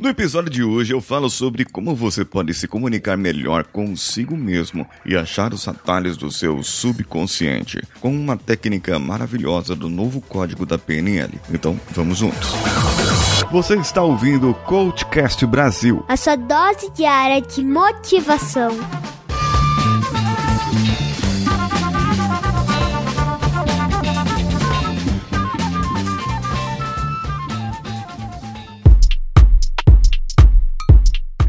No episódio de hoje eu falo sobre como você pode se comunicar melhor consigo mesmo e achar os atalhos do seu subconsciente com uma técnica maravilhosa do novo código da PNL. Então, vamos juntos. Você está ouvindo o Coachcast Brasil. A sua dose diária de motivação.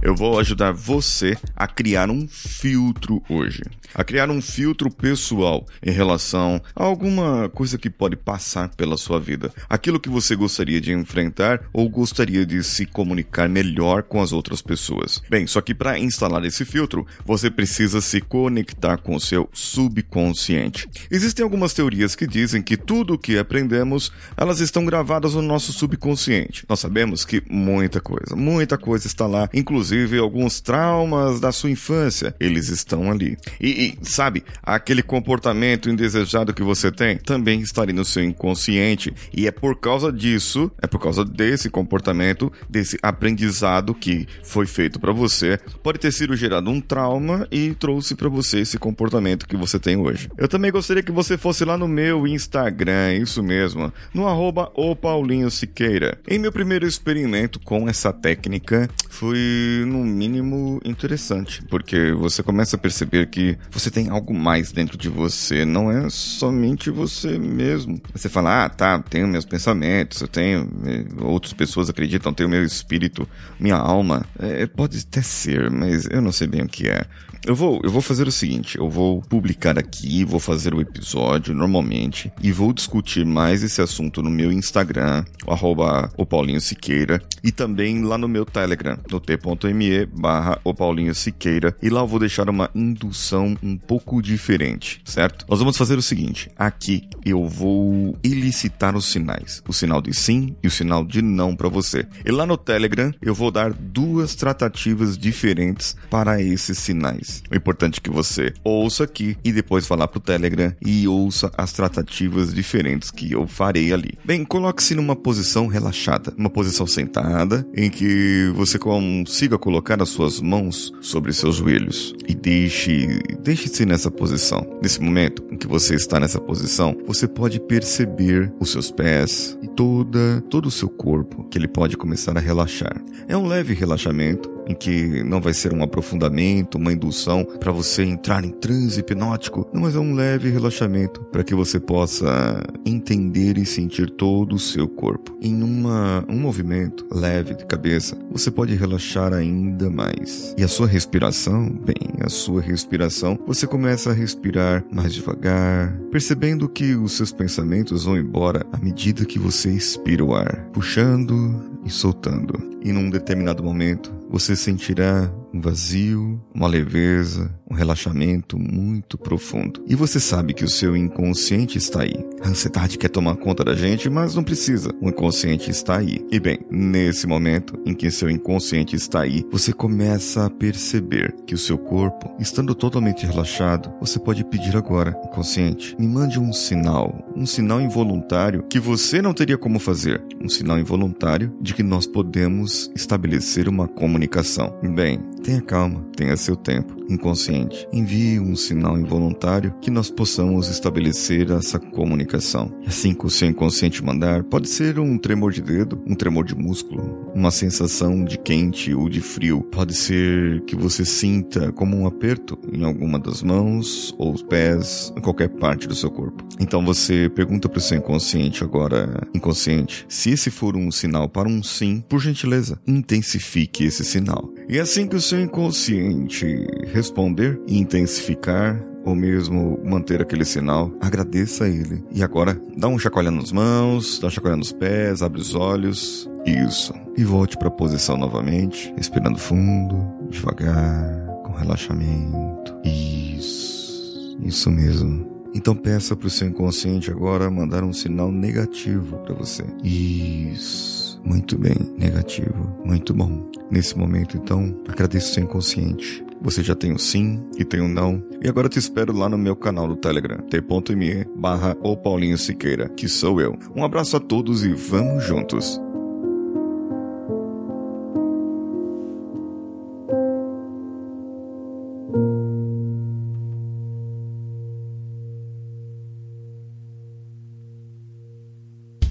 Eu vou ajudar você a criar um filtro hoje. A criar um filtro pessoal em relação a alguma coisa que pode passar pela sua vida. Aquilo que você gostaria de enfrentar ou gostaria de se comunicar melhor com as outras pessoas. Bem, só que para instalar esse filtro, você precisa se conectar com o seu subconsciente. Existem algumas teorias que dizem que tudo o que aprendemos, elas estão gravadas no nosso subconsciente. Nós sabemos que muita coisa, muita coisa está lá, inclusive inclusive alguns traumas da sua infância, eles estão ali. E, e, sabe, aquele comportamento indesejado que você tem também está ali no seu inconsciente e é por causa disso, é por causa desse comportamento, desse aprendizado que foi feito para você, pode ter sido gerado um trauma e trouxe para você esse comportamento que você tem hoje. Eu também gostaria que você fosse lá no meu Instagram, isso mesmo, no arroba o Paulinho Siqueira. Em meu primeiro experimento com essa técnica, fui no mínimo interessante, porque você começa a perceber que você tem algo mais dentro de você, não é somente você mesmo. Você fala, ah, tá, tenho meus pensamentos, eu tenho, eh, outras pessoas acreditam, tenho meu espírito, minha alma. É, pode até ser, mas eu não sei bem o que é. Eu vou, eu vou fazer o seguinte, eu vou publicar aqui, vou fazer o episódio normalmente e vou discutir mais esse assunto no meu Instagram, o arroba o Paulinho Siqueira, e também lá no meu Telegram, no t.me barra o Paulinho Siqueira, e lá eu vou deixar uma indução um pouco diferente, certo? Nós vamos fazer o seguinte, aqui eu vou elicitar os sinais, o sinal de sim e o sinal de não para você. E lá no Telegram eu vou dar duas tratativas diferentes para esses sinais. O importante é que você ouça aqui e depois vá lá pro Telegram e ouça as tratativas diferentes que eu farei ali. Bem, coloque-se numa posição relaxada, uma posição sentada em que você consiga colocar as suas mãos sobre seus joelhos e deixe, deixe-se nessa posição. Nesse momento em que você está nessa posição, você pode perceber os seus pés e toda todo o seu corpo que ele pode começar a relaxar. É um leve relaxamento em que não vai ser um aprofundamento, uma indução para você entrar em transe hipnótico, não, mas é um leve relaxamento para que você possa entender e sentir todo o seu corpo. Em uma, um movimento leve de cabeça, você pode relaxar ainda mais. E a sua respiração, bem, a sua respiração, você começa a respirar mais devagar, percebendo que os seus pensamentos vão embora à medida que você expira o ar, puxando e soltando. E num determinado momento, você sentirá um vazio, uma leveza, um relaxamento muito profundo. E você sabe que o seu inconsciente está aí. A ansiedade quer tomar conta da gente, mas não precisa. O inconsciente está aí. E bem, nesse momento em que seu inconsciente está aí, você começa a perceber que o seu corpo, estando totalmente relaxado, você pode pedir agora, inconsciente, me mande um sinal, um sinal involuntário que você não teria como fazer, um sinal involuntário de que nós podemos estabelecer uma comunicação. Bem, Tenha calma, tenha seu tempo. Inconsciente, envie um sinal involuntário que nós possamos estabelecer essa comunicação. Assim que o seu inconsciente mandar, pode ser um tremor de dedo, um tremor de músculo, uma sensação de quente ou de frio. Pode ser que você sinta como um aperto em alguma das mãos ou os pés, em qualquer parte do seu corpo. Então você pergunta para o seu inconsciente agora, inconsciente, se esse for um sinal para um sim, por gentileza, intensifique esse sinal. E assim que o seu inconsciente responder intensificar, ou mesmo manter aquele sinal, agradeça a ele. E agora, dá um chacoalhando nas mãos, dá um chacoalhando nos pés, abre os olhos. Isso. E volte para a posição novamente, respirando fundo, devagar, com relaxamento. Isso. Isso mesmo. Então peça para o seu inconsciente agora mandar um sinal negativo para você. Isso. Muito bem, negativo. Muito bom. Nesse momento, então, agradeço o seu inconsciente. Você já tem um sim e tem um não. E agora te espero lá no meu canal do Telegram, t.me barra o Paulinho Siqueira, que sou eu. Um abraço a todos e vamos juntos!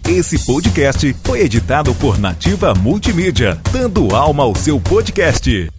Esse podcast foi editado por Nativa Multimídia, dando alma ao seu podcast.